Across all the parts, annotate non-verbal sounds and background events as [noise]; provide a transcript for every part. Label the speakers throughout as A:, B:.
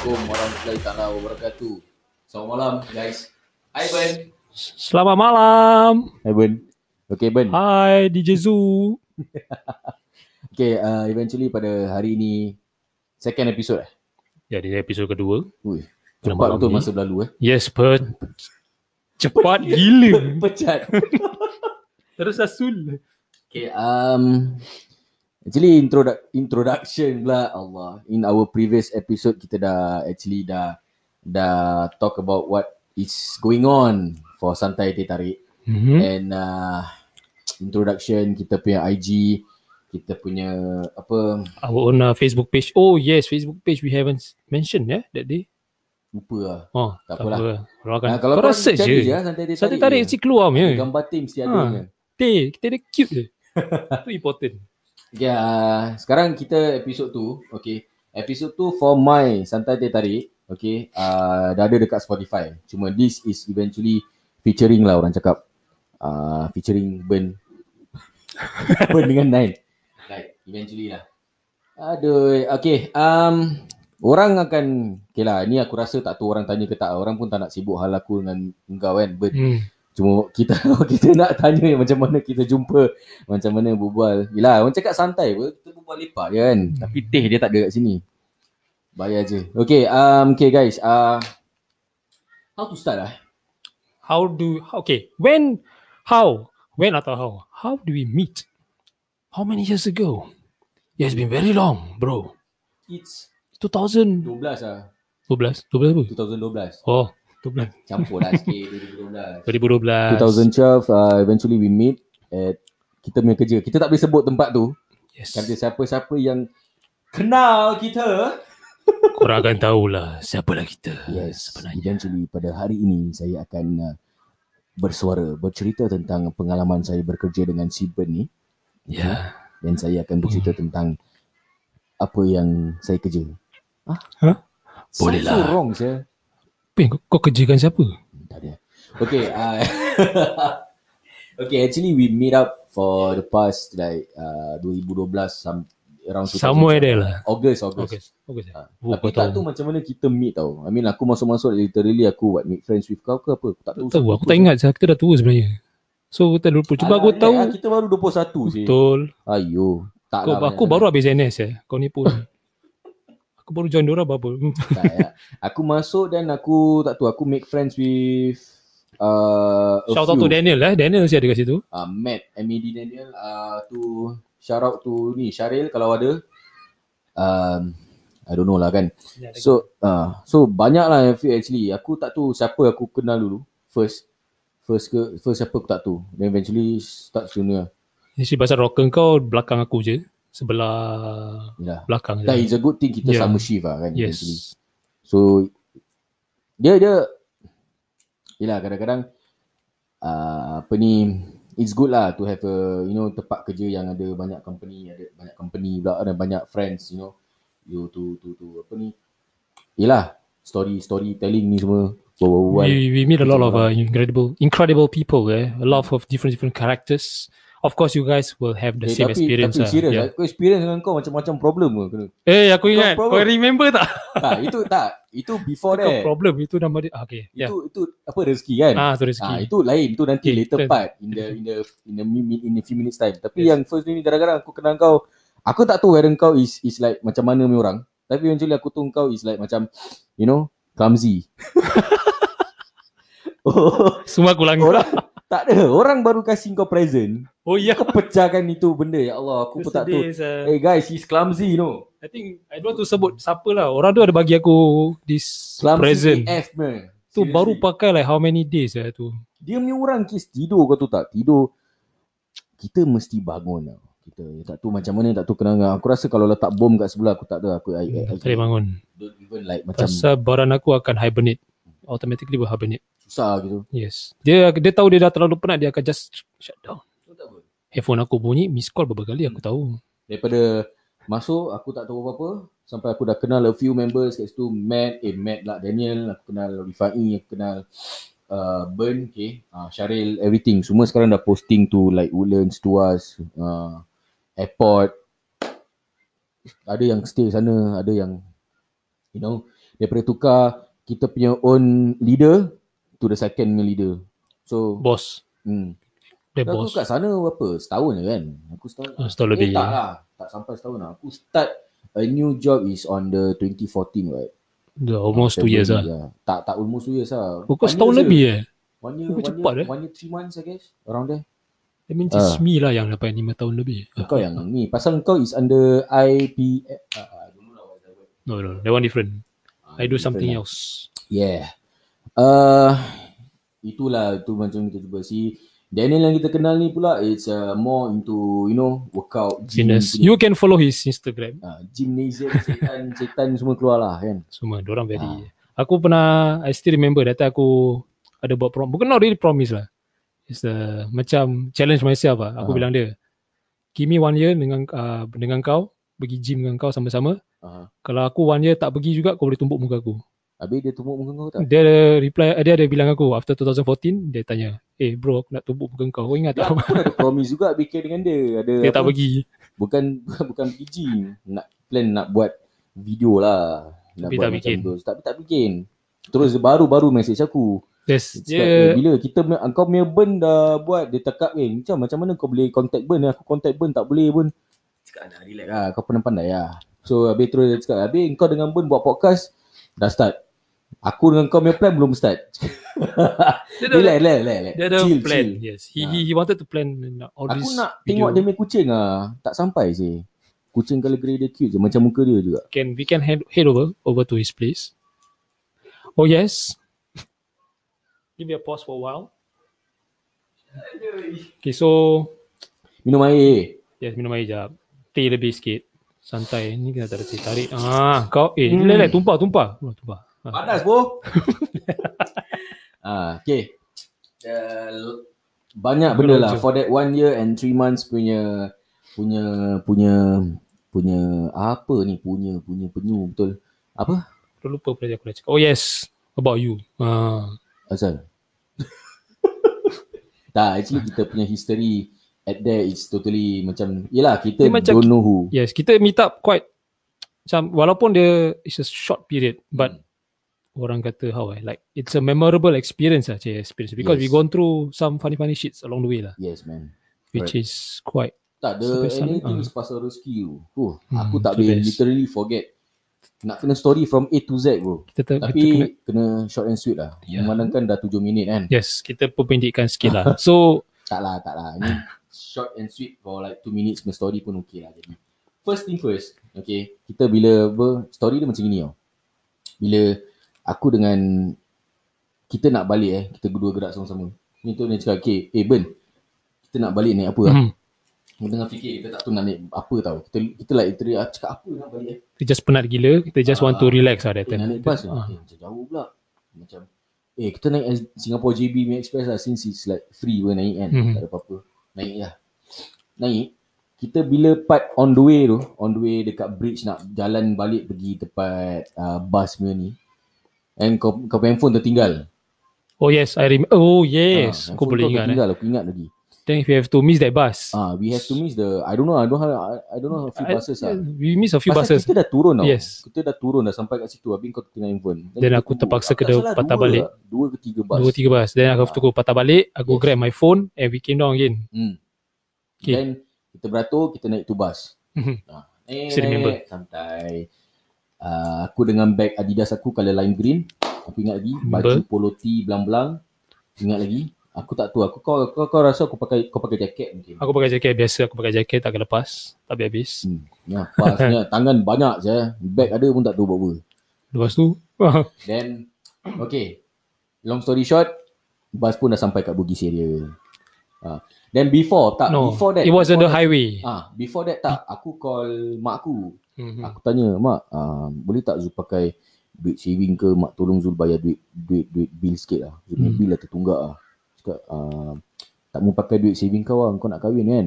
A: Assalamualaikum warahmatullahi taala wabarakatuh. Selamat malam guys. Hai Ben.
B: Selamat malam.
A: Hai Ben. Okay Ben.
B: Hai DJ Zoo. [laughs]
A: Okay, uh, eventually pada hari ini second episode eh.
B: Jadi episod kedua.
A: Ui, cepat betul masa berlalu eh.
B: Yes, but cepat [laughs] gila.
A: Pecat. [laughs]
B: Terus asul.
A: Okay, um, actually introdu- introduction pula Allah. In our previous episode kita dah actually dah dah talk about what is going on for Santai Teh Tarik.
B: Mm-hmm.
A: And uh, introduction kita punya IG, kita punya apa
B: Our own uh, Facebook page. Oh yes, Facebook page we haven't mentioned ya that day.
A: lupa lah.
B: Oh,
A: Tak
B: tak,
A: apalah.
B: apa. Akan
A: Ah, kalau
B: kau rasa je.
A: je Santai Teh Tarik.
B: tarik
A: je.
B: mesti keluar punya.
A: Gambar tim mesti
B: Ha.
A: ada. punya.
B: Teh, kita ada cute je. [laughs] Itu important.
A: Okay, uh, sekarang kita episod tu, okay. Episod tu for my Santai Teh Tarik, okay. Uh, dah ada dekat Spotify. Cuma this is eventually featuring lah orang cakap. Uh, featuring Ben. [laughs] ben dengan Nine. Like, eventually lah. Aduh, okay. Um, orang akan, okay lah, ni aku rasa tak tahu orang tanya ke tak. Orang pun tak nak sibuk hal aku dengan engkau kan, Ben.
B: Hmm.
A: Cuma kita [laughs] kita nak tanya [laughs] macam mana kita jumpa, macam mana berbual. Yelah, orang cakap santai apa, kita berbual lepak je kan. Tapi teh dia tak ada kat sini. Bayar je. Okay, um, okay guys. Uh, how to start lah?
B: How do okay when how when atau how how do we meet? How many years ago? It has been very long, bro.
A: It's
B: 2000
A: 12 lah.
B: 12 12 apa?
A: 2012.
B: Oh, 12
A: Campur lah sikit 2012.
B: 2012.
A: 2012, uh, eventually we meet at kita punya kerja. Kita tak boleh sebut tempat tu.
B: Yes.
A: Kata siapa-siapa yang kenal kita. [laughs]
B: Korang akan tahulah siapalah kita
A: Yes,
B: sebenarnya.
A: eventually pada hari ini saya akan uh, bersuara, bercerita tentang pengalaman saya bekerja dengan si Ben ni
B: Ya.
A: dan saya akan bercerita tentang apa yang saya kerja. Ah?
B: Huh?
A: Boleh
B: Boleh lah.
A: wrong saya.
B: Pin, kau, kau kerjakan siapa?
A: Tak ada. Okay, uh, [laughs] okay, actually we meet up for the past like uh, 2012 some around 2000.
B: Somewhere there lah.
A: August, August.
B: Bagus. Bagus.
A: Ha.
B: Oh,
A: Tapi tak
B: tahu.
A: tahu macam mana kita meet tau. I mean aku masuk-masuk literally aku what make friends with kau ke apa. Aku tak tahu.
B: Tahu. Aku tak ingat. Kita dah tua sebenarnya. So kita lupa. Cuba aku tahu.
A: lah, kita baru 21 sih.
B: Betul.
A: Ayo. Tak
B: Kau,
A: lah,
B: aku baru habis NS ya. Kau ni pun. [laughs] aku baru join Dora berapa? [laughs]
A: tak, ya. Aku masuk dan aku tak tahu aku make friends with uh,
B: Shout out to Daniel eh. Daniel mesti ada kat situ.
A: uh, Matt, MED Daniel uh, tu shout out to ni Syaril kalau ada. Um, I don't know lah kan. So uh, so banyak lah actually. Aku tak tahu siapa aku kenal dulu. First first ke first siapa aku tak tahu. Then eventually start sooner.
B: Jadi pasal rocker kau belakang aku je. Sebelah
A: Yalah.
B: belakang
A: That is a good thing kita
B: Yeah.
A: sama shift lah kan eventually.
B: Yes.
A: So dia dia Yelah kadang-kadang uh, apa ni it's good lah to have a you know tempat kerja yang ada banyak company ada banyak company pula ada banyak friends you know you to to to apa ni Yelah story storytelling ni semua
B: We, we meet a lot of uh, incredible incredible people eh. A lot of different different characters. Of course you guys will have the
A: eh,
B: same
A: tapi,
B: experience.
A: tapi
B: lah.
A: serius
B: Yeah.
A: aku experience dengan kau macam-macam problem ke kena
B: Eh aku ingat.
A: Kau
B: remember tak?
A: tak itu tak itu before
B: Kau
A: that
B: problem itu nama dia. Ah, Okay.
A: itu
B: Yeah.
A: itu apa rezeki kan
B: Ah, tu rezeki.
A: Ah itu lain itu nanti
B: Okay,
A: later
B: different.
A: part in the in the in the mi- in a few minutes time. Tapi
B: Yes.
A: yang first ni kadang-kadang aku kenal kau, aku tak tahu whether kau is is like macam mana ni orang. Tapi eventually aku tahu kau is like macam you know clumsy. [laughs] [laughs] oh,
B: Semua aku langgar.
A: orang tak ada. Orang baru kasih kau present.
B: Oh ya.
A: Kau pecahkan itu benda. Ya Allah, aku pun tak tahu.
B: Sah.
A: Hey guys, he's clumsy, you know.
B: I think I don't want to sebut siapa lah. Orang tu ada bagi aku this
A: Clumsy
B: present.
A: AF man.
B: Tu
A: Seriously.
B: baru pakai like how many days ya tu.
A: Dia punya orang kis tidur kau tu tak tidur kita mesti bangun tau. Kita tak tahu macam mana tak tahu kenangan. Aku rasa kalau letak bom kat sebelah aku tak tahu aku I, I, I,
B: Tak boleh bangun.
A: don't even like macam
B: Pasal badan aku akan hibernate. Automatically will hibernate.
A: susah gitu.
B: Yes. Dia dia tahu dia dah terlalu penat dia akan just shut down. Handphone aku bunyi miss call beberapa kali aku tahu.
A: Daripada masuk aku tak tahu apa-apa sampai aku dah kenal a few members kat situ Matt, eh Matt lah Daniel, aku kenal Rifai, aku kenal uh, Burn, okay, uh, Syaril, everything. Semua sekarang dah posting to like Woodlands, Tuas, uh, airport. Ada yang stay sana, ada yang you know daripada tukar kita punya own leader to the second punya leader. So,
B: Boss.
A: hmm.
B: The
A: Aku
B: boss.
A: kat sana berapa? Setahun je kan? Aku setahun.
B: Ah, setahun
A: Eh,
B: lebih.
A: tak lah. Tak sampai setahun lah. Aku start a new job is on the 2014 right?
B: The almost two years lah.
A: February, Tak, tak almost two years lah.
B: Oh, kau
A: One
B: setahun
A: je.
B: lebih eh?
A: One year,
B: Lebih
A: one
B: cepat
A: year,
B: eh?
A: one year, three months I guess. Around there.
B: That means it's
A: Ah.
B: me lah yang dapat 5 tahun lebih.
A: Kau yang ni. Pasal kau is under IP. Uh, lah.
B: No, no, that one different.
A: Ah,
B: I do
A: different
B: something
A: lah.
B: else.
A: Yeah. Uh, itulah tu macam kita cuba si Daniel yang kita kenal ni pula it's uh, more into you know workout gym
B: Fitness. You can follow his Instagram.
A: uh, gymnasium setan [laughs] setan semua keluar lah kan.
B: Semua orang very.
A: Ah.
B: Aku pernah I still remember time aku ada buat prom. Bukan not really promise lah. It's a macam challenge myself lah. Aku
A: Ah.
B: bilang dia, give me one year dengan uh, dengan kau pergi gym dengan kau sama-sama.
A: Uh,
B: Kalau aku one year tak pergi juga kau boleh tumbuk muka aku.
A: Habis dia tumbuk muka kau tak?
B: Dia ada reply dia ada bilang aku after 2014 dia tanya, "Eh bro, aku nak tumbuk muka kau. Kau ingat tak?"
A: Aku pun ada promise juga bikin dengan dia. Ada
B: dia
A: apa,
B: tak pergi.
A: Bukan [laughs] bukan pergi gym. Nak plan nak buat video lah. Nak
B: Tapi
A: buat
B: tak
A: macam
B: bikin.
A: tu. Tapi tak bikin. Terus baru-baru message aku.
B: Yes.
A: Dia cakap, eh, bila kita kau punya burn dah buat dia cakap eh macam macam mana kau boleh contact burn aku contact burn tak boleh pun cakap dah relax lah kau pandai-pandai lah so habis terus dia cakap habis kau dengan burn buat podcast dah start aku dengan kau punya plan belum start
B: dia
A: relax relax relax relax.
B: dia ada
A: chill
B: plan.
A: chill
B: Yes. He, he he wanted to plan all
A: aku
B: this
A: nak
B: video.
A: tengok dia punya kucing ah tak sampai sih kucing kalau grey dia cute je macam muka dia juga
B: can we can head, head over over to his place. Oh yes. Give me a pause for a while. Okay, so
A: minum air
B: yes minum air jap. Teh lebih sikit. Santai. Ni kena tak ada teh tarik. Ah, kau eh
A: Hmm.
B: hmm. lelek tumpah tumpah. Oh, tumpah.
A: Panas bro. [laughs] ah, okay. Uh, banyak benda lah for that one year and three months punya punya punya punya apa ni punya punya penyu betul apa
B: Aku lupa pula aku nak cakap. Oh yes. About you. Ah.
A: asal [laughs] tak actually kita punya history at there is totally macam yelah kita
B: Dia macam-
A: don't know who
B: Yes, kita meet up quite macam walaupun dia is a short period but
A: Hmm.
B: Orang kata how eh like it's a memorable experience lah cik, experience because
A: Yes.
B: we gone through some funny funny shits along the way lah
A: yes man
B: which is quite
A: Tak ada anything
B: ah.
A: is pasal rezeki tu. Oh,
B: Hmm,
A: aku tak boleh literally forget. Nak kena story from A to Z bro.
B: kita, ter,
A: Tapi
B: kita kena,
A: kena short and sweet lah.
B: Ya.
A: Memandangkan dah 7 minit kan.
B: yes kita perpendekkan sikit lah [laughs] so
A: Tak lah, tak lah. Ini short and sweet for like 2 minutes punya story pun okay lah. Jadi first thing first, okay. Kita bila apa, story dia macam ni tau. Bila aku dengan kita nak balik eh, kita berdua gerak sama-sama. Ni tu dia cakap, okay, eh Ben, kita nak balik naik apa lah.
B: hmm,
A: Kita tengah fikir, kita tak tahu nak naik apa tau. Kita, kita like literally, ah, cakap apa nak balik eh.
B: kita just penat gila kita just want to relax lah that
A: Eh, nak naik bas
B: Ah.
A: lah. Eh, macam jauh pula. Macam, eh kita naik Singapore JB punya express lah since it's like free pun naik kan.
B: Mhm.
A: Tak ada apa-apa. Naik lah. Naik. Kita bila part on the way tu, on the way dekat bridge nak jalan balik pergi tempat uh, bus punya ni. And kau, kau punya handphone tertinggal.
B: oh yes I remember oh yes
A: Ah,
B: aku
A: handphone
B: boleh
A: kau
B: ingat eh.
A: tertinggal, aku ingat lagi.
B: then you have to miss that bus
A: Ah, we have to miss the I don't know, I don't know, I, I don't know a few
B: I-
A: buses lah.
B: we miss a few
A: Pasal
B: buses
A: kita dah turun tau.
B: Yes.
A: Kita dah turun dah sampai kat situ. Habis kau tinggal handphone.
B: Then
A: kita
B: aku
A: tunggu.
B: terpaksa
A: tak
B: kena patah
A: dua
B: balik.
A: lah. Dua ke tiga bus.
B: dua tiga bus then aku have to go patah balik aku
A: Yes.
B: grab my phone and we came down again
A: Hmm.
B: Okay.
A: Then kita beratur, kita naik tu bus.
B: Mhm.
A: Ha. Eh,
B: Still remember.
A: Santai. Uh, aku dengan bag Adidas aku color lime green. Aku ingat lagi. Baju polo tee belang-belang. Ingat lagi. Aku tak tahu. Aku kau kau, kau rasa aku pakai kau pakai jaket mungkin.
B: Aku pakai jaket biasa, aku pakai jaket tak akan lepas. Tak habis.
A: Hmm. Ya, pasnya [laughs] tangan banyak je. Bag ada pun tak tahu buat apa.
B: Lepas tu, [laughs]
A: Then okay. Long story short, bus pun dah sampai kat Bugis area. Ha. Then before tak
B: no,
A: before that
B: it was on the highway.
A: Ah, before that tak aku call mak aku.
B: Mhm.
A: Aku tanya, "Mak, uh, boleh tak Zul pakai duit saving ke mak tolong Zul bayar duit duit duit bil sikit lah. Zul punya
B: Hmm.
A: bil lah tertunggak lah." Cakap, uh, "Tak mau pakai duit saving kau lah, kau nak kahwin kan?"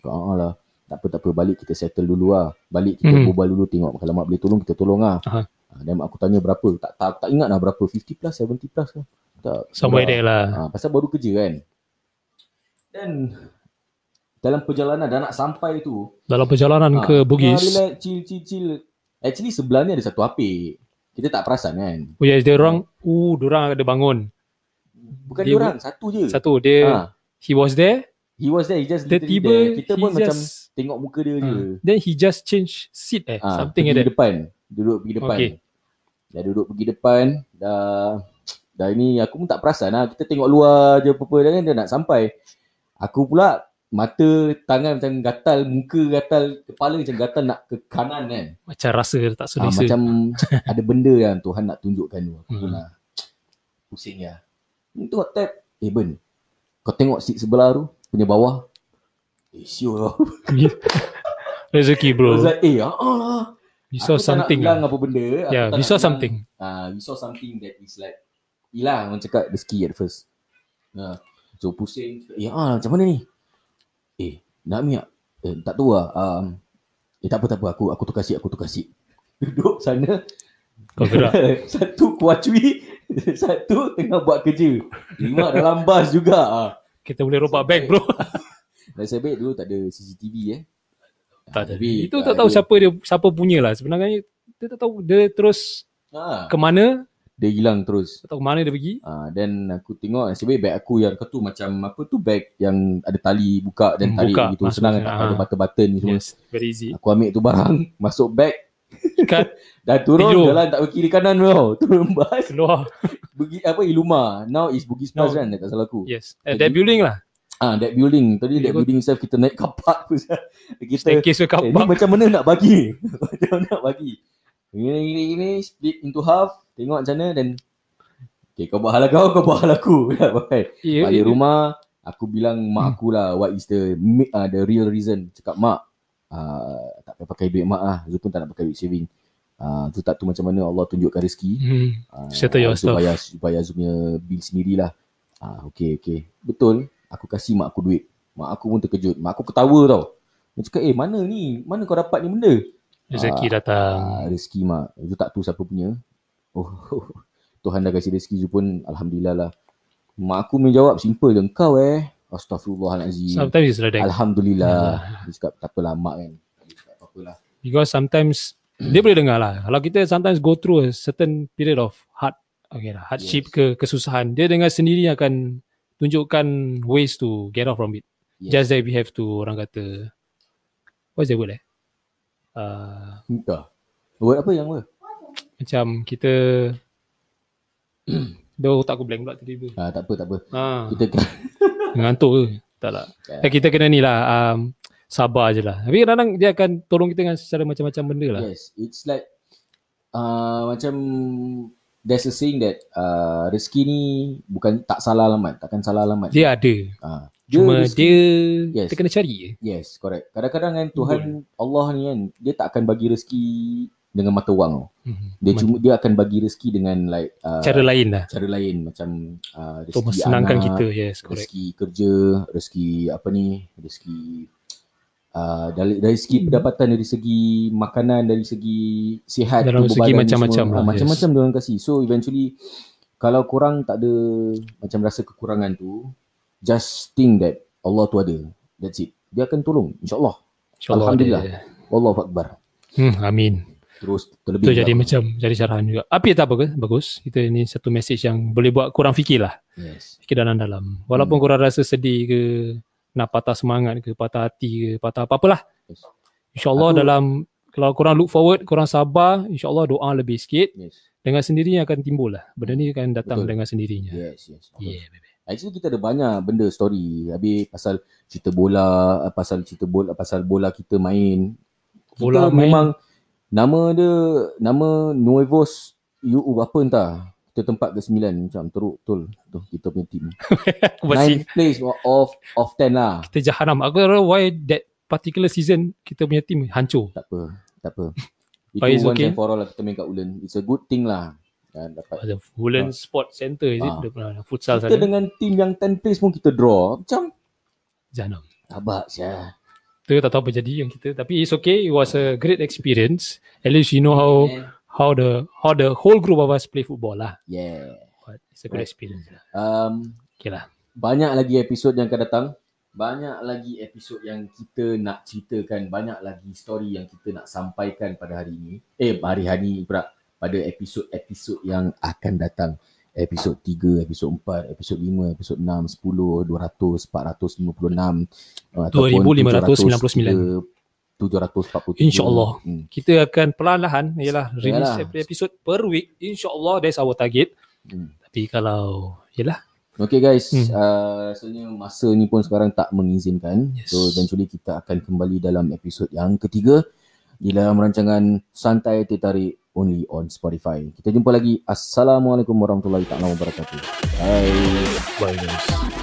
A: Cakap, "Ah lah. Tak apa tak apa balik kita settle dulu lah. Balik kita
B: Hmm.
A: berbual dulu tengok kalau mak boleh tolong kita tolong lah." Ah, Dan mak aku tanya berapa. Tak tak, tak ingat lah berapa. 50 plus, 70 plus ke. Tak.
B: Somewhere there lah.
A: Ah, pasal baru kerja kan. Dan dalam perjalanan dah nak sampai tu
B: Dalam perjalanan
A: Ah,
B: ke Bugis,
A: relax, chill, chill, chill. Actually sebelah ni ada satu apik. kita tak perasan kan.
B: Oh yes, dia orang, uh, dia orang ada bangun.
A: Bukan
B: Dia
A: orang, satu je.
B: Satu, dia,
A: Ha.
B: he was there,
A: He was there, he just literally
B: tiba-tiba
A: there. Kita pun macam
B: just,
A: tengok muka dia je.
B: uh, then he just change seat eh,
A: Ah,
B: something like that.
A: depan. Duduk pergi depan.
B: Okay.
A: Dah duduk pergi depan, dah dah ini aku pun tak perasan lah. Kita tengok luar je apa-apa dah kan dia nak sampai. Aku pula mata, tangan macam gatal, muka gatal, kepala macam gatal nak ke kanan kan.
B: Macam rasa tak
A: Ah,
B: selesa.
A: macam ada benda yang Tuhan nak tunjukkan tu. Aku pun
B: Hmm.
A: pusing ya. Tengok tab. Eh Ben, kau tengok seat sebelah tu, punya bawah. Eh siul lah. [laughs]
B: Rezeki bro.
A: was like, eh ah ah lah.
B: You saw
A: Aku tak nak
B: something. lah.
A: apa benda. Aku
B: Yeah, we saw
A: bilang-
B: something.
A: Ah, we saw something that is like hilang orang cakap rezeki at first. Ah, so pusing. Eh ah macam mana ni? Nak mi tak? Eh, tak tahu lah. Um, eh tak apa tak apa aku aku tukar seat, aku tukar seat. [laughs] Duduk sana.
B: Kau gerak. [laughs]
A: satu kuacui, [laughs] satu tengah buat kerja. Lima dalam bas juga. Ah.
B: Kita boleh robak bag bro.
A: Nasib baik dulu tak ada CCTV eh.
B: tak ada.
A: Tapi,
B: Itu
A: ah,
B: tak tahu
A: dia-
B: siapa dia siapa punya lah. Sebenarnya dia tak tahu dia terus
A: Ah,
B: ke mana,
A: dia hilang terus.
B: tak tahu ke mana dia pergi.
A: Ah, then aku tengok nasib baik bag aku yang kau tu macam apa tu bag yang ada tali buka dan
B: Hmm,
A: tarik
B: buka,
A: gitu senang
B: sana.
A: tak
B: Ah.
A: ada button-button ni semua.
B: Yes, very easy.
A: Aku ambil tu barang, [laughs] masuk bag,
B: Ikat [laughs]
A: dah turun
B: Tidur.
A: jalan tak kiri kanan tau. [laughs] Turun bas,
B: keluar.
A: pergi apa Iluma. Now is Bugis Plus
B: No.
A: kan tak salah aku.
B: Yes. Eh, that building lah.
A: Ah, that building. Tadi that building itself kita naik kapak tu. kita
B: Staircase ke
A: eh, ni
B: kapak.
A: macam mana nak bagi? macam mana nak bagi? Ini, ini, ini, split into half. Tengok macam mana dan Okay, kau buat hal kau, [laughs] kau buat hal aku. [laughs] Balik
B: Ya,
A: Balik
B: ya.
A: rumah, aku bilang mak aku lah what is the uh, the real reason. Cakap mak, uh, tak payah pakai duit mak lah. Zul pun tak nak pakai duit saving. Uh, tu tak tu macam mana Allah tunjukkan rezeki.
B: Hmm.
A: Uh,
B: Settle your stuff.
A: supaya, supaya Zul punya bill sendirilah. Uh, okay, okay. Betul. Aku kasih mak aku duit. Mak aku pun terkejut. Mak aku ketawa tau. Dia cakap, eh mana ni? Mana kau dapat ni benda?
B: Rezeki datang.
A: Ah, rezeki mak. Zul tak tahu siapa punya. Oh, [laughs] Tuhan dah kasih rezeki Zul pun Alhamdulillah lah. Mak aku menjawab simple je. Kau eh. Astaghfirullahaladzim.
B: Sometimes it's like that.
A: Alhamdulillah. Dia cakap tak apalah mak kan. Tak apalah.
B: Because sometimes [clears throat] dia boleh dengar lah. Kalau kita sometimes go through a certain period of hard, okay lah, hardship
A: Yes.
B: ke kesusahan, dia dengar sendiri akan tunjukkan ways to get out from it.
A: Yes.
B: Just that we have to orang kata, what's the word eh? Uh,
A: Entah. Buat apa yang apa?
B: macam kita [clears throat] Dah otak aku blank pula tiba-tiba.
A: Ah, tak apa, tak apa.
B: Ha,
A: Kita kan. [laughs]
B: ngantuk ke? Tak lah.
A: Ya.
B: Eh, kita kena ni lah, um, sabar je lah. Tapi kadang-kadang dia akan tolong kita dengan secara macam-macam benda lah.
A: Yes. It's like uh, macam there's a saying that uh, rezeki ni bukan tak salah alamat, takkan salah alamat.
B: Dia ada.
A: Ah,
B: Cuma
A: rezeki-
B: dia,
A: Yes.
B: kita kena cari je.
A: Yes, correct. Kadang-kadang kan Tuhan Allah ni kan dia tak akan bagi rezeki dengan mata wang.
B: Mhm.
A: Dia cuma dia akan bagi rezeki dengan like uh,
B: Cara lain lah.
A: cara lain macam uh, rezeki
B: Untuk mensenangkan
A: anak,
B: kita. Yes, correct.
A: rezeki kerja, rezeki apa ni, rezeki uh, dari dari segi pendapatan dari segi makanan dari segi sihat
B: Dalam segi macam-macam
A: semua,
B: lah,
A: ah, macam-macam dia orang kasih so eventually kalau korang tak ada macam rasa kekurangan tu just think that Allah tu ada that's it dia akan tolong insyaallah
B: InsyaAllah
A: Alhamdulillah.
B: ada.
A: wallahu akbar
B: Hmm, amin.
A: terus terlebih
B: Itu jadi macam jadi syarahan juga. Tapi tak apa ke? Bagus. Kita ni satu message yang boleh buat kurang fikir lah.
A: yes
B: Fikir dalam-dalam. Walaupun
A: Hmm.
B: korang rasa sedih ke, nak patah semangat ke, patah hati ke, patah apa-apalah.
A: yes
B: InsyaAllah
A: Aku-
B: dalam, kalau korang look forward, korang sabar, insyaAllah doa lebih sikit.
A: yes
B: Dengan sendirinya akan timbul lah. Benda ni akan datang
A: Betul.
B: dengan sendirinya.
A: yes yes Betul.
B: Yeah, baby.
A: Actually kita ada banyak benda story. Habis pasal cerita bola, pasal cerita bola, pasal bola kita main. Kita
B: Bola main.
A: memang nama dia nama Nuevos U apa entah. Kita tempat ke sembilan macam teruk betul. Tu kita punya team. [laughs] Nine place of of ten lah.
B: kita jahanam. Aku tak tahu why that particular season kita punya team hancur.
A: Tak apa, tak apa. [laughs] Itu
B: Faiz
A: one
B: okay?
A: and for all lah kita main kat Ulen. It's a good thing lah. Dan dapat.
B: Ada Woodland Sport Center is it?
A: Ah.
B: Dia pernah futsal
A: Kita
B: sana.
A: dengan team yang 10 place pun kita draw. Macam
B: Jahanam.
A: abak sia.
B: Kita tak tahu apa jadi yang kita. Tapi it's okay. It was a great experience. At least you know how how the how the whole group of us play football lah.
A: Yeah.
B: But it's a good experience lah.
A: Um,
B: Okay lah.
A: banyak lagi episod yang akan datang. Banyak lagi episod yang kita nak ceritakan. Banyak lagi story yang kita nak sampaikan pada hari ini. Eh, hari-hari pula. Pada episod-episod yang akan datang. Episod 3, episod 4, episod 5, episod 6, 10, 200, 456 uh, ataupun
B: 2599.
A: 743.
B: InsyaAllah.
A: Hmm.
B: Kita akan perlahan-lahan Yalah Release
A: Yalah.
B: episod per week InsyaAllah That's our target
A: Hmm.
B: Tapi kalau Yalah
A: Okay guys,
B: Hmm.
A: uh, rasanya masa ni pun sekarang tak mengizinkan.
B: Yes.
A: So eventually kita akan kembali dalam episod yang ketiga di dalam rancangan Santai Tertarik only on Spotify. Kita jumpa lagi. Assalamualaikum warahmatullahi taala wabarakatuh. Bye.
B: Bye guys